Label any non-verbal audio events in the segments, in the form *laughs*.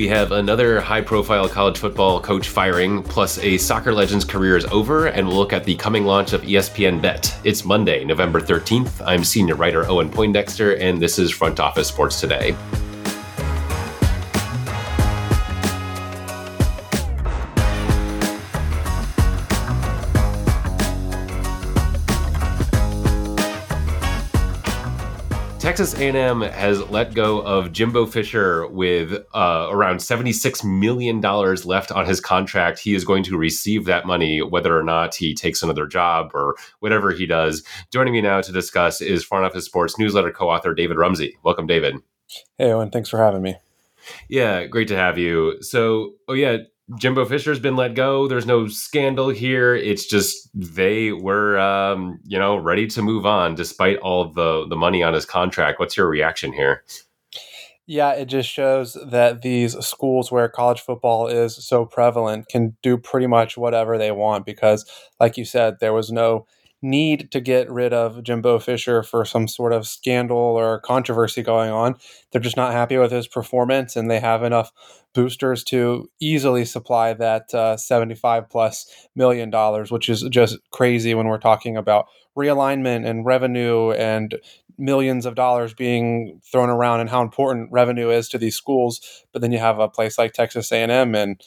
We have another high profile college football coach firing, plus a soccer legend's career is over, and we'll look at the coming launch of ESPN Bet. It's Monday, November 13th. I'm senior writer Owen Poindexter, and this is Front Office Sports Today. Texas A&M has let go of Jimbo Fisher with uh, around $76 million left on his contract. He is going to receive that money whether or not he takes another job or whatever he does. Joining me now to discuss is Front Office Sports newsletter co-author David Rumsey. Welcome, David. Hey, Owen. Thanks for having me. Yeah, great to have you. So, oh yeah, Jimbo Fisher's been let go. There's no scandal here. It's just they were, um, you know, ready to move on despite all the the money on his contract. What's your reaction here? Yeah, it just shows that these schools where college football is so prevalent can do pretty much whatever they want because, like you said, there was no need to get rid of Jimbo Fisher for some sort of scandal or controversy going on. They're just not happy with his performance, and they have enough boosters to easily supply that uh, 75 plus million dollars, which is just crazy when we're talking about realignment and revenue and millions of dollars being thrown around and how important revenue is to these schools. But then you have a place like Texas A&M and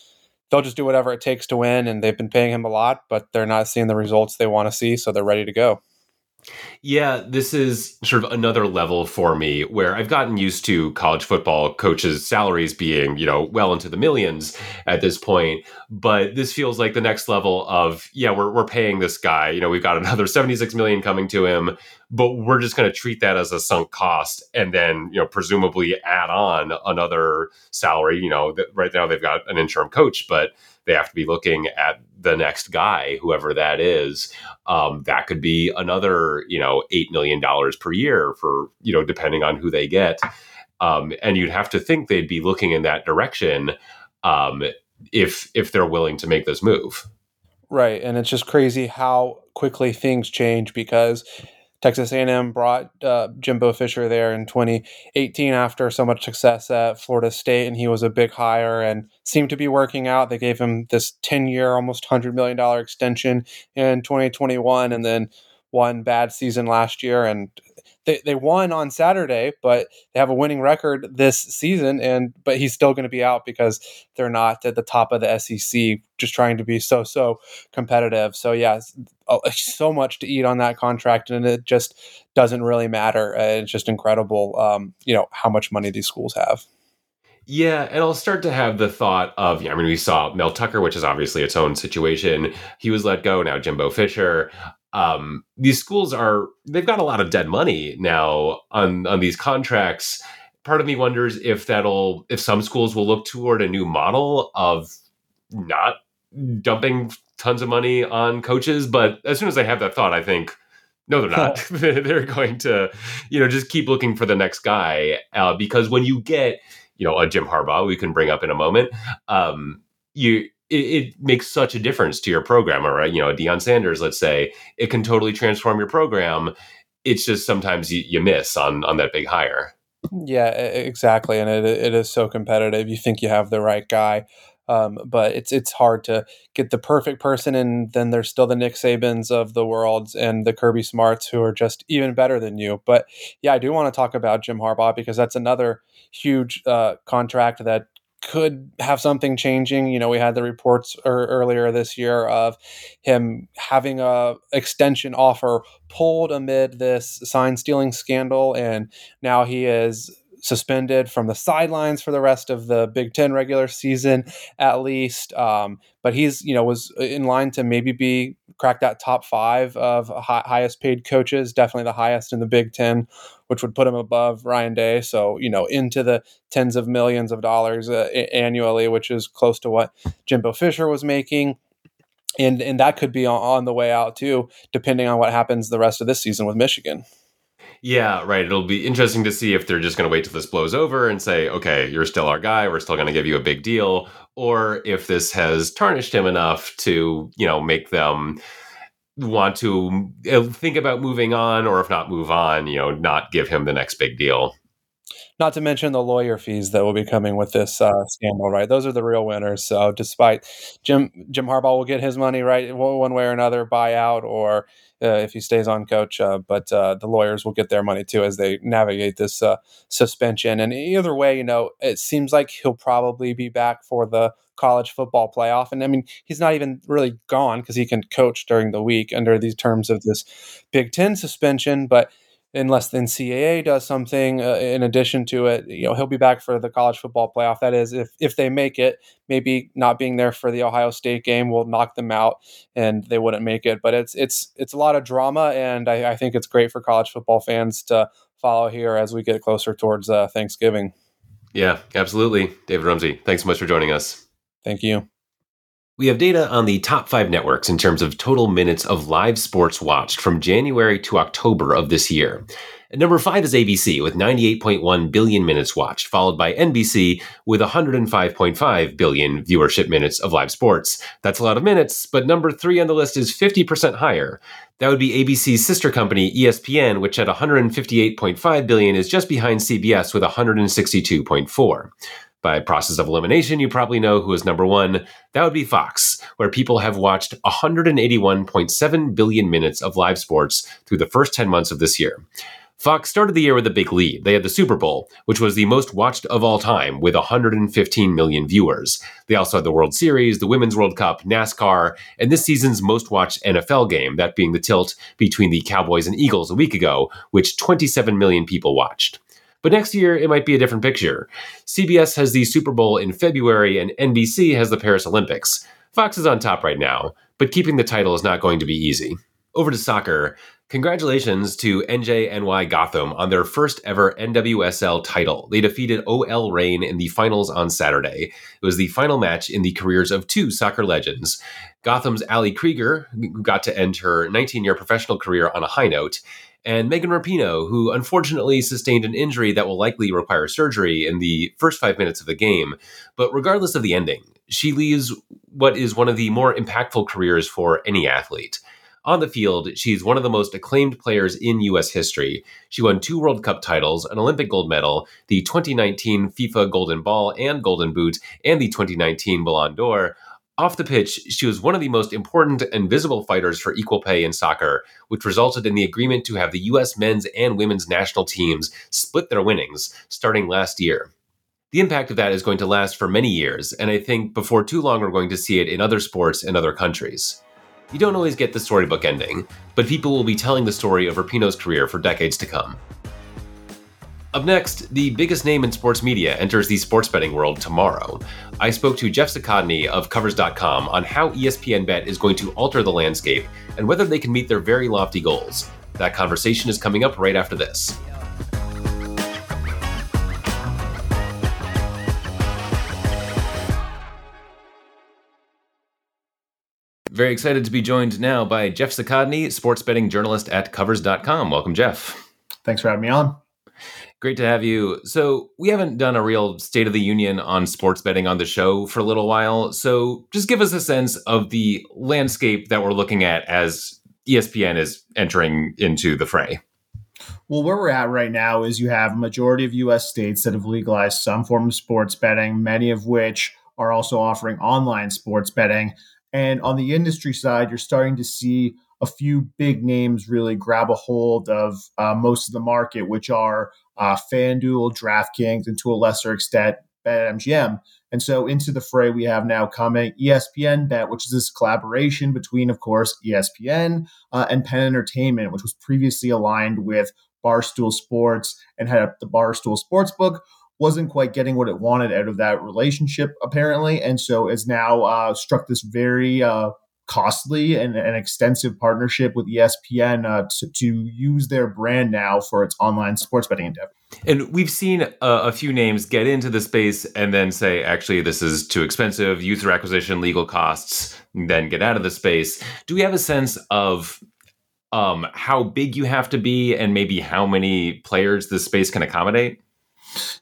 they'll just do whatever it takes to win. And they've been paying him a lot, but they're not seeing the results they want to see, so they're ready to go. Yeah, this is sort of another level for me where I've gotten used to college football coaches' salaries being, you know, well into the millions at this point. But this feels like the next level of, yeah, we're, we're paying this guy, you know, we've got another *laughs* 76 million coming to him, but we're just going to treat that as a sunk cost and then, you know, presumably add on another salary. You know, right now they've got an interim coach, but they have to be looking at the next guy, whoever that is. Um, that could be another, you know, eight million dollars per year for you know, depending on who they get. Um, and you'd have to think they'd be looking in that direction um, if if they're willing to make this move. Right, and it's just crazy how quickly things change because Texas A&M brought uh, Jimbo Fisher there in 2018 after so much success at Florida State, and he was a big hire and seemed to be working out. They gave him this 10-year, almost $100 million extension in 2021, and then one bad season last year, and they, they won on Saturday, but they have a winning record this season, and but he's still going to be out because they're not at the top of the SEC, just trying to be so so competitive. So yeah, so much to eat on that contract, and it just doesn't really matter. Uh, it's just incredible, um, you know, how much money these schools have. Yeah, and I'll start to have the thought of, yeah, I mean, we saw Mel Tucker, which is obviously its own situation. He was let go. Now Jimbo Fisher um, these schools are they've got a lot of dead money now on on these contracts. Part of me wonders if that'll if some schools will look toward a new model of not dumping tons of money on coaches. But as soon as I have that thought, I think no, they're not. *laughs* *laughs* they're going to, you know, just keep looking for the next guy uh, because when you get, you know, a Jim Harbaugh, we can bring up in a moment. Um, you it, makes such a difference to your program, or you know, Deion Sanders, let's say, it can totally transform your program. It's just sometimes you, you miss on on that big hire. Yeah, exactly, and it it is so competitive. You think you have the right guy, um, but it's it's hard to get the perfect person, and then there's still the Nick Sabans of the world and the Kirby Smarts who are just even better than you. But yeah, I do want to talk about Jim Harbaugh because that's another huge uh, contract that could have something changing. You know, we had the reports er- earlier this year of him having a extension offer pulled amid this sign stealing scandal, and now he is suspended from the sidelines for the rest of the Big Ten regular season, at least. Um, but he's, you know, was in line to maybe be crack that top five of hi- highest paid coaches, definitely the highest in the Big Ten, which would put him above Ryan Day. So, you know, into the tens of millions of dollars uh, annually, which is close to what Jimbo Fisher was making. And, and that could be on, on the way out too, depending on what happens the rest of this season with Michigan. Yeah, right. It'll be interesting to see if they're just going to wait till this blows over and say, okay, you're still our guy. We're still going to give you a big deal. Or if this has tarnished him enough to, you know, make them want to uh, think about moving on, or if not move on, you know, not give him the next big deal. Not to mention the lawyer fees that will be coming with this uh, scandal, right? Those are the real winners. So, despite Jim Jim Harbaugh will get his money right one way or another, buyout or uh, if he stays on coach, uh, but uh, the lawyers will get their money too as they navigate this uh, suspension. And either way, you know, it seems like he'll probably be back for the college football playoff. And I mean, he's not even really gone because he can coach during the week under these terms of this Big Ten suspension, but unless the NCAA does something uh, in addition to it. You know, he'll be back for the college football playoff. That is, if if they make it, maybe not being there for the Ohio State game will knock them out, and they wouldn't make it. But it's it's it's a lot of drama, and I, I think it's great for college football fans to follow here as we get closer towards uh, Thanksgiving. Yeah, absolutely, David Rumsey. Thanks so much for joining us. Thank you. We have data on the top five networks in terms of total minutes of live sports watched from January to October of this year. Number five is ABC with 98.1 billion minutes watched, followed by NBC with 105.5 billion viewership minutes of live sports. That's a lot of minutes, but number three on the list is 50% higher. That would be ABC's sister company, ESPN, which at 158.5 billion is just behind CBS with 162.4 by process of elimination, you probably know who is number one. That would be Fox, where people have watched 181.7 billion minutes of live sports through the first 10 months of this year. Fox started the year with a big lead. They had the Super Bowl, which was the most watched of all time, with 115 million viewers. They also had the World Series, the Women's World Cup, NASCAR, and this season's most watched NFL game, that being the tilt between the Cowboys and Eagles a week ago, which 27 million people watched. But next year, it might be a different picture. CBS has the Super Bowl in February, and NBC has the Paris Olympics. Fox is on top right now, but keeping the title is not going to be easy. Over to soccer. Congratulations to NJNY Gotham on their first ever NWSL title. They defeated OL Reign in the finals on Saturday. It was the final match in the careers of two soccer legends. Gotham's Ali Krieger got to end her 19 year professional career on a high note, and Megan Rapinoe, who unfortunately sustained an injury that will likely require surgery in the first five minutes of the game. But regardless of the ending, she leaves what is one of the more impactful careers for any athlete. On the field, she's one of the most acclaimed players in U.S. history. She won two World Cup titles, an Olympic gold medal, the 2019 FIFA Golden Ball and Golden Boot, and the 2019 Ballon d'Or, off the pitch, she was one of the most important and visible fighters for equal pay in soccer, which resulted in the agreement to have the U.S. men's and women's national teams split their winnings starting last year. The impact of that is going to last for many years, and I think before too long we're going to see it in other sports and other countries. You don't always get the storybook ending, but people will be telling the story of Rapinoe's career for decades to come. Up next, the biggest name in sports media enters the sports betting world tomorrow. I spoke to Geoff Zochodne of Covers.com on how ESPN Bet is going to alter the landscape and whether they can meet their very lofty goals. That conversation is coming up right after this. Very excited to be joined now by Geoff Zochodne, sports betting journalist at Covers.com. Welcome, Geoff. Thanks for having me on. Great to have you. So, we haven't done a real state of the union on sports betting on the show for a little while. So, just give us a sense of the landscape that we're looking at as ESPN is entering into the fray. Well, where we're at right now is you have a majority of US states that have legalized some form of sports betting, many of which are also offering online sports betting. And on the industry side, you're starting to see a few big names really grab a hold of uh, most of the market, which are uh, FanDuel, DraftKings, and to a lesser extent, BetMGM. And so into the fray we have now coming ESPN Bet, which is this collaboration between, of course, ESPN uh, and Penn Entertainment, which was previously aligned with Barstool Sports and had the Barstool Sportsbook. Wasn't quite getting what it wanted out of that relationship, apparently, and so has now uh, struck this very uh, costly and an extensive partnership with ESPN uh, to, to, use their brand now for its online sports betting endeavor. And we've seen a, a, few names get into the space and then say, actually, this is too expensive, user acquisition, legal costs, then get out of the space. Do we have a sense of um, how big you have to be and maybe how many players this space can accommodate?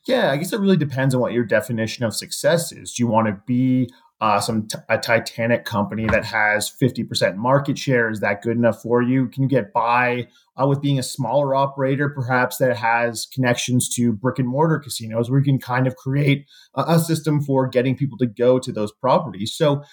Yeah, I guess it really depends on what your definition of success is. Do you want to be uh, some t- a Titanic company that has 50% market share. Is that good enough for you? Can you get by uh, with being a smaller operator, perhaps that has connections to brick and mortar casinos, where you can kind of create a, a system for getting people to go to those properties? So,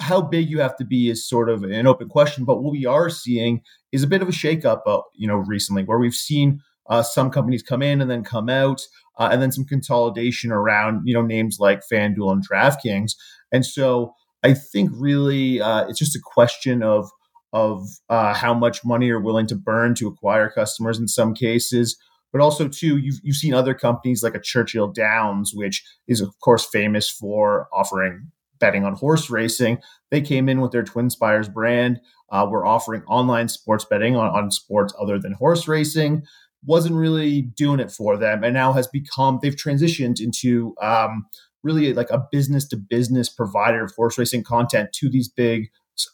how big you have to be is sort of an open question. But what we are seeing is a bit of a shakeup, uh, you know, recently, where we've seen uh, some companies come in and then come out, uh, and then some consolidation around you know names like FanDuel and DraftKings. And so I think really uh, it's just a question of of uh, how much money you're willing to burn to acquire customers in some cases. But also, too, you've, you've seen other companies like a Churchill Downs, which is, of course, famous for offering betting on horse racing. They came in with their TwinSpires brand. Uh, we're offering online sports betting on, on sports other than horse racing wasn't really doing it for them and now has become they've transitioned into um, really like a business to business provider of horse racing content to these big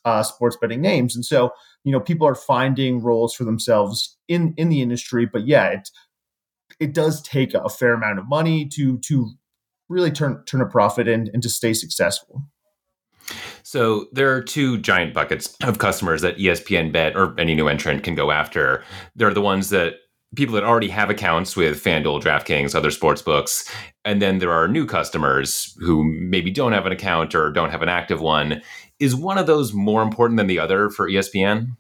uh, sports betting names and so you know people are finding roles for themselves in in the industry but yeah it it does take a fair amount of money to to really turn turn a profit and, and to stay successful so there are two giant buckets of customers that ESPN Bet or any new entrant can go after. There are the ones that people that already have accounts with FanDuel, DraftKings, other sports books. And then there are new customers who maybe don't have an account or don't have an active one. Is one of those more important than the other for ESPN?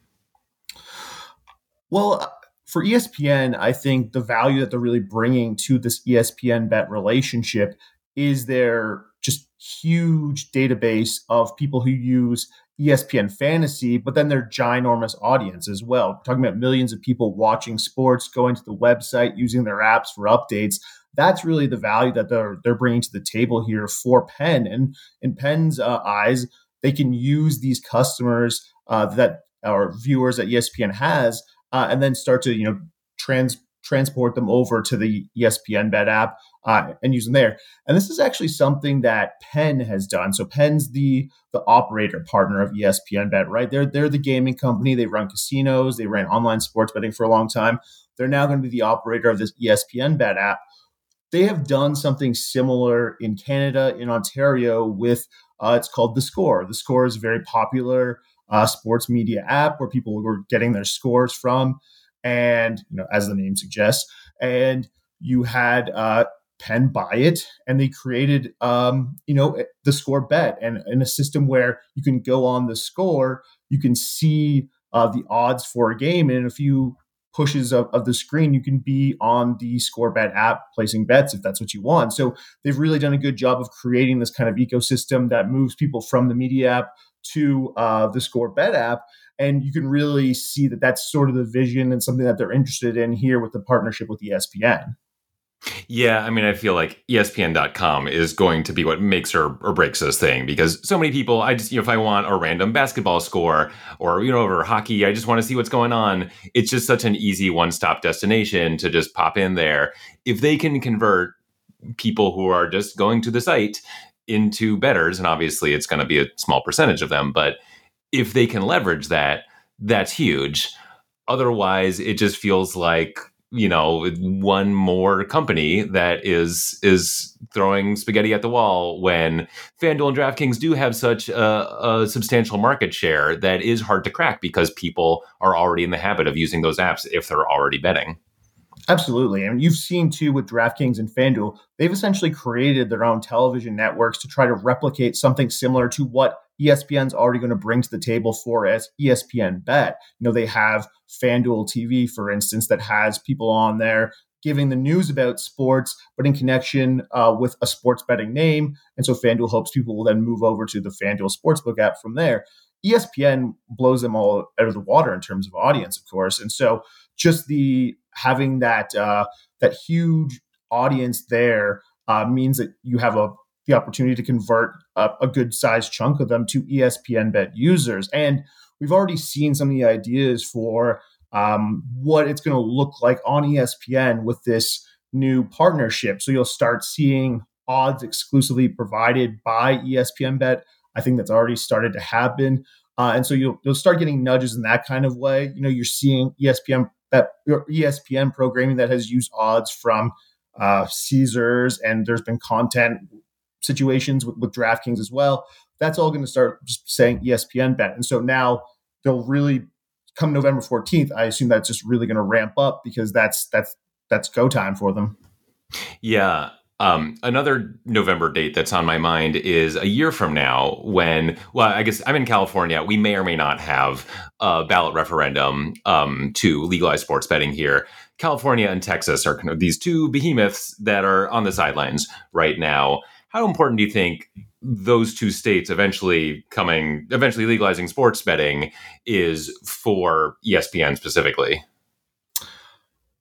Well, for ESPN, I think the value that they're really bringing to this ESPN bet relationship is their just huge database of people who use ESPN fantasy, but then their ginormous audience as well. We're talking about millions of people watching sports, going to the website, using their apps for updates. That's really the value that they're they're bringing to the table here for Penn. And in Penn's uh, eyes, they can use these customers uh, that our viewers that ESPN has, uh, and then start to you know trans transport them over to the ESPN Bet app uh, and use them there. And this is actually something that Penn has done. So Penn's the the operator partner of ESPN Bet, right? They're they're the gaming company. They run casinos. They ran online sports betting for a long time. They're now going to be the operator of this ESPN Bet app. They have done something similar in Canada, in Ontario, with uh, it's called The Score. The Score is a very popular uh, sports media app where people were getting their scores from, and you know, as the name suggests, and you had uh, Penn buy it, and they created, um, you know, the score bet and in a system where you can go on the score, you can see uh, the odds for a game, and in a few pushes of, of the screen, you can be on the score bet app placing bets if that's what you want. So they've really done a good job of creating this kind of ecosystem that moves people from the media app to uh, the score bet app and you can really see that that's sort of the vision and something that they're interested in here with the partnership with espn yeah, I mean, I feel like ESPN.com is going to be what makes or, or breaks this thing because so many people, I just, you know, if I want a random basketball score or, you know, over hockey, I just want to see what's going on. It's just such an easy one stop destination to just pop in there. If they can convert people who are just going to the site into betters, and obviously it's going to be a small percentage of them, but if they can leverage that, that's huge. Otherwise, it just feels like you know one more company that is is throwing spaghetti at the wall when FanDuel and DraftKings do have such a, a, substantial market share that is hard to crack because people are already in the habit of using those apps if they're already betting. Absolutely. And you've seen too with DraftKings and FanDuel, they've essentially created their own television networks to try to replicate something similar to what ESPN's already going to bring to the table for as ESPN Bet. You know, they have FanDuel TV, for instance, that has people on there giving the news about sports, but in connection uh, with a sports betting name. And so FanDuel hopes people will then move over to the FanDuel Sportsbook app from there. ESPN blows them all out of the water in terms of audience, of course. And so just the having that uh, that huge audience there uh, means that you have a the opportunity to convert a, a good sized chunk of them to ESPN bet users. And we've already seen some of the ideas for um, what it's going to look like on ESPN with this new partnership. So you'll start seeing odds exclusively provided by ESPN bet. I think that's already started to happen. Uh, and so you'll, you'll start getting nudges in that kind of way. You know, you're seeing ESPN that ESPN programming that has used odds from uh, Caesars, and there's been content situations with, with DraftKings as well. That's all going to start just saying ESPN bet. And so now they'll really come November 14th, I assume that's just really going to ramp up because that's that's that's go time for them. Yeah. Um, another November date that's on my mind is a year from now when, well, I guess I'm in California. We may or may not have a ballot referendum um, to legalize sports betting here. California and Texas are kind of these two behemoths that are on the sidelines right now. How important do you think those two states eventually coming, eventually legalizing sports betting is for ESPN specifically?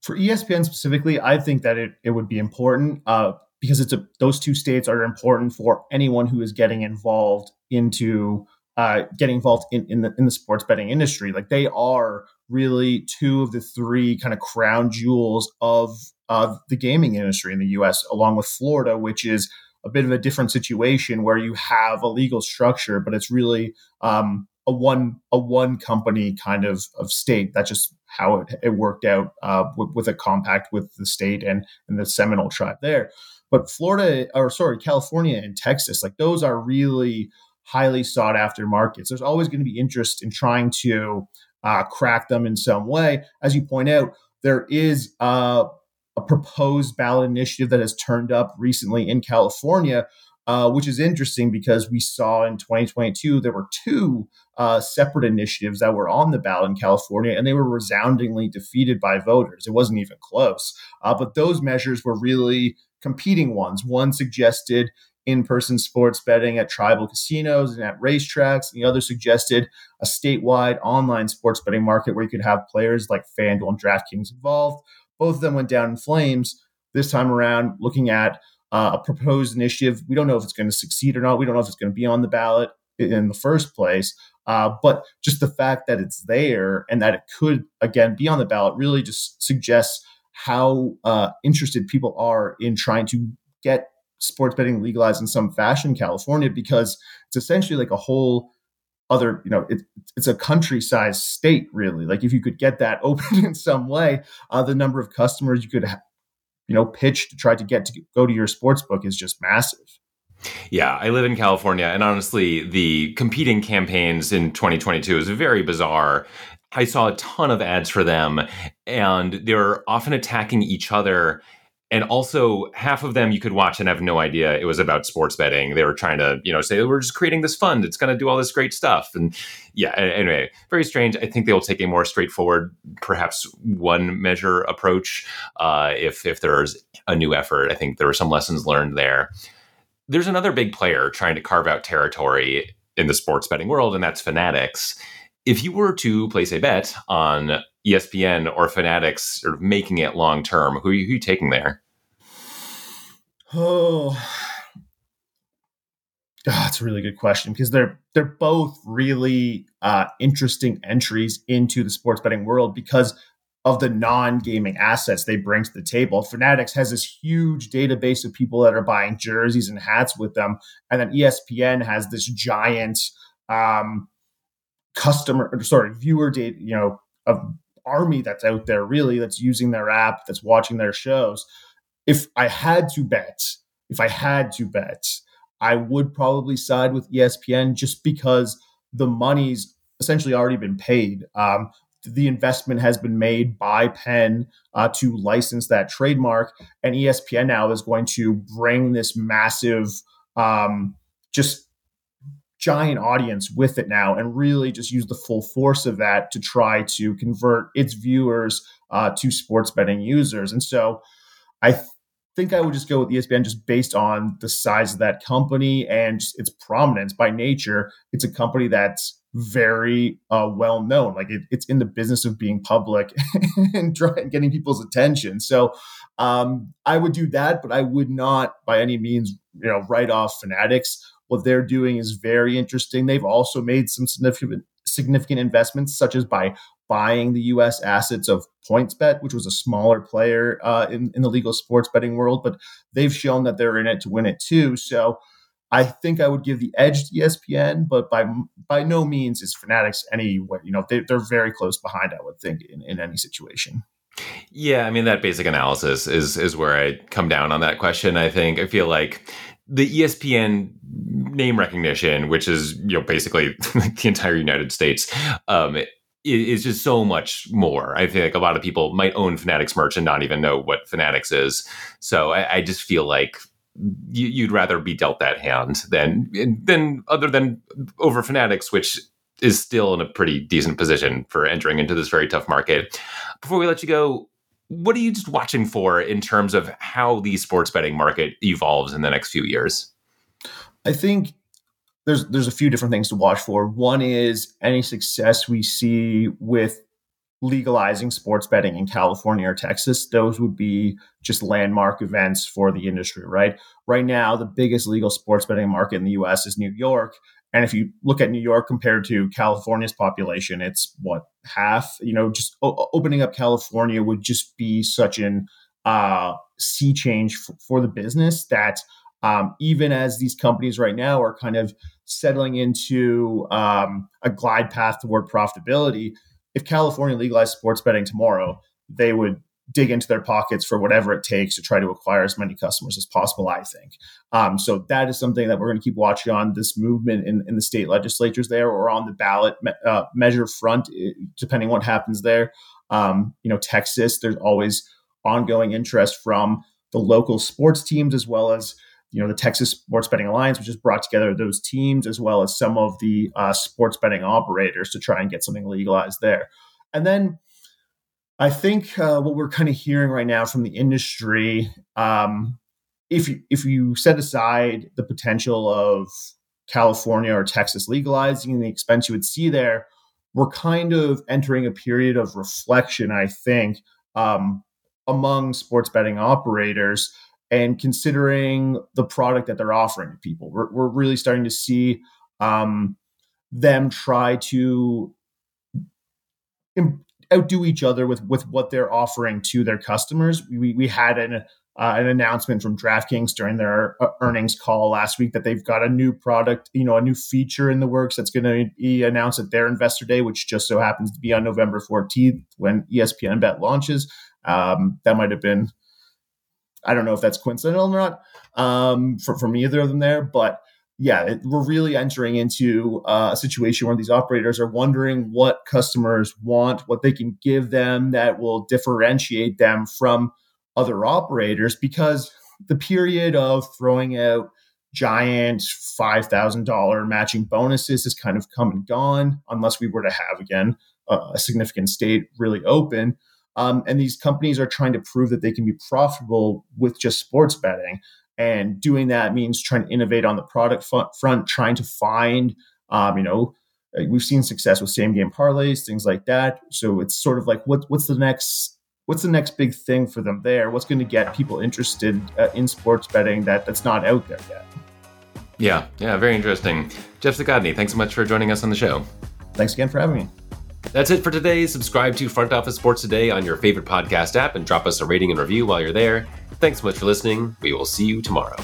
For ESPN specifically, I think that it, it would be important. Uh, because it's a those two states are important for anyone who is getting involved into uh, getting involved in, in the in the sports betting industry. Like they are really two of the three kind of crown jewels of of the gaming industry in the U.S. Along with Florida, which is a bit of a different situation where you have a legal structure, but it's really um, a one a one company kind of of state. That's just how it, it worked out uh, with, with, a compact with the state and and the Seminole tribe there. But Florida, or sorry, California and Texas, like those are really highly sought after markets. There's always going to be interest in trying to uh, crack them in some way. As you point out, there is uh, a proposed ballot initiative that has turned up recently in California, uh, which is interesting because we saw in 2022 there were two uh, separate initiatives that were on the ballot in California, and they were resoundingly defeated by voters. It wasn't even close. Uh, but those measures were really competing ones. One suggested in person sports betting at tribal casinos and at racetracks. And the other suggested a statewide online sports betting market where you could have players like FanDuel and DraftKings involved. Both of them went down in flames. This time around, looking at uh, a proposed initiative, we don't know if it's going to succeed or not. We don't know if it's going to be on the ballot in the first place. Uh, but just the fact that it's there and that it could, again, be on the ballot really just suggests how uh, interested people are in trying to get sports betting legalized in some fashion in California because it's essentially like a whole other, you know, it, it's a country-sized state, really. Like if you could get that *laughs* open in some way, uh, the number of customers you could, ha- you know, pitch to try to get to go to your sports book is just massive. Yeah, I live in California, and honestly, the competing campaigns in 2022 is very bizarre. I saw a ton of ads for them, and they were often attacking each other. And also, half of them you could watch and have no idea it was about sports betting. They were trying to, you know, say we're just creating this fund. It's going to do all this great stuff. And yeah, anyway, very strange. I think they will take a more straightforward, perhaps one measure approach. Uh, if if there's a new effort, I think there were some lessons learned there. There's another big player trying to carve out territory in the sports betting world, and that's Fanatics if you were to place a bet on ESPN or Fanatics, sort of making it long term, who, who, are you taking there? Oh, that's a really good question because they're they're both really uh, interesting entries into the sports betting world because of the non-gaming assets they bring to the table. Fanatics has this huge database of people that are buying jerseys and hats with them, and then ESPN has this giant um, customer sorry viewer data you know of army that's out there really that's using their app that's watching their shows if i had to bet if i had to bet i would probably side with espn just because the money's essentially already been paid. Um, the investment has been made by Penn uh, to license that trademark, and ESPN now is going to bring this massive, um, just giant audience with it now and really just use the full force of that to try to convert its viewers uh, to sports betting users. And so I th- think I would just go with ESPN just based on the size of that company and its prominence by nature. It's a company that's very uh, well known. Like it, it's in the business of being public *laughs* and trying getting people's attention. So um, I would do that, but I would not by any means, you know, write off Fanatics what they're doing is very interesting. They've also made some significant significant investments, such as by buying the U.S. assets of PointsBet, which was a smaller player uh, in, in the legal sports betting world, but they've shown that they're in it to win it too. So I think I would give the edge to ESPN, but by by no means is Fanatics anywhere. You know, they, they're very close behind. I would think in, in any situation. Yeah, I mean that basic analysis is is where I come down on that question. I think I feel like the ESPN name recognition, which is you know basically *laughs* the entire United States, um, is just so much more. I feel like a lot of people might own Fanatics merch and not even know what Fanatics is. So I, I just feel like you'd rather be dealt that hand than than other than over Fanatics, which is still in a pretty decent position for entering into this very tough market. Before we let you go, what are you just watching for in terms of how the sports betting market evolves in the next few years? I think there's there's a few different things to watch for. One is any success we see with legalizing sports betting in California or Texas, those would be just landmark events for the industry, right? Right now, the biggest legal sports betting market in the US is New York. And if you look at New York compared to California's population, it's what half, you know, just o- opening up California would just be such an uh, sea change f- for the business that um, even as these companies right now are kind of settling into um, a glide path toward profitability, if California legalized sports betting tomorrow, they would dig into their pockets for whatever it takes to try to acquire as many customers as possible, I think. Um, so that is something that we're going to keep watching on this movement in, in the state legislatures there or on the ballot me- uh, measure front, depending what happens there. Um, you know, Texas, there's always ongoing interest from the local sports teams as well as you know the Texas Sports Betting Alliance, which has brought together those teams as well as some of the uh, sports betting operators to try and get something legalized there. And then I think uh, what we're kind of hearing right now from the industry, um, if you, if you set aside the potential of California or Texas legalizing the expense you would see there, we're kind of entering a period of reflection. I think um, among sports betting operators and considering the product that they're offering to people. We're, we're really starting to see um, them try to outdo each other with with what they're offering to their customers. We, we had an uh, an announcement from DraftKings during their uh, earnings call last week that they've got a new product, you know, a new feature in the works that's going to be announced at their Investor Day, which just so happens to be on November 14th when ESPN Bet launches. Um, that might have been I don't know if that's coincidental or not um, for, from either of them there, but yeah, it, we're really entering into uh, a situation where these operators are wondering what customers want, what they can give them that will differentiate them from other operators because the period of throwing out giant $5,000 matching bonuses has kind of come and gone, unless we were to have, again, a significant state really open. Um, and these companies are trying to prove that they can be profitable with just sports betting. And doing that means trying to innovate on the product front, trying to find, um, you know, uh, we've seen success with same game parlays, things like that. So it's sort of like, what, what's the next? What's the next big thing for them there? What's going to get people interested uh, in sports betting that that's not out there yet? Yeah, yeah, very interesting. Geoff Zochodne, thanks so much for joining us on the show. Thanks again for having me. That's it for today. Subscribe to Front Office Sports Today on your favorite podcast app and drop us a rating and review while you're there. Thanks so much for listening. We will see you tomorrow.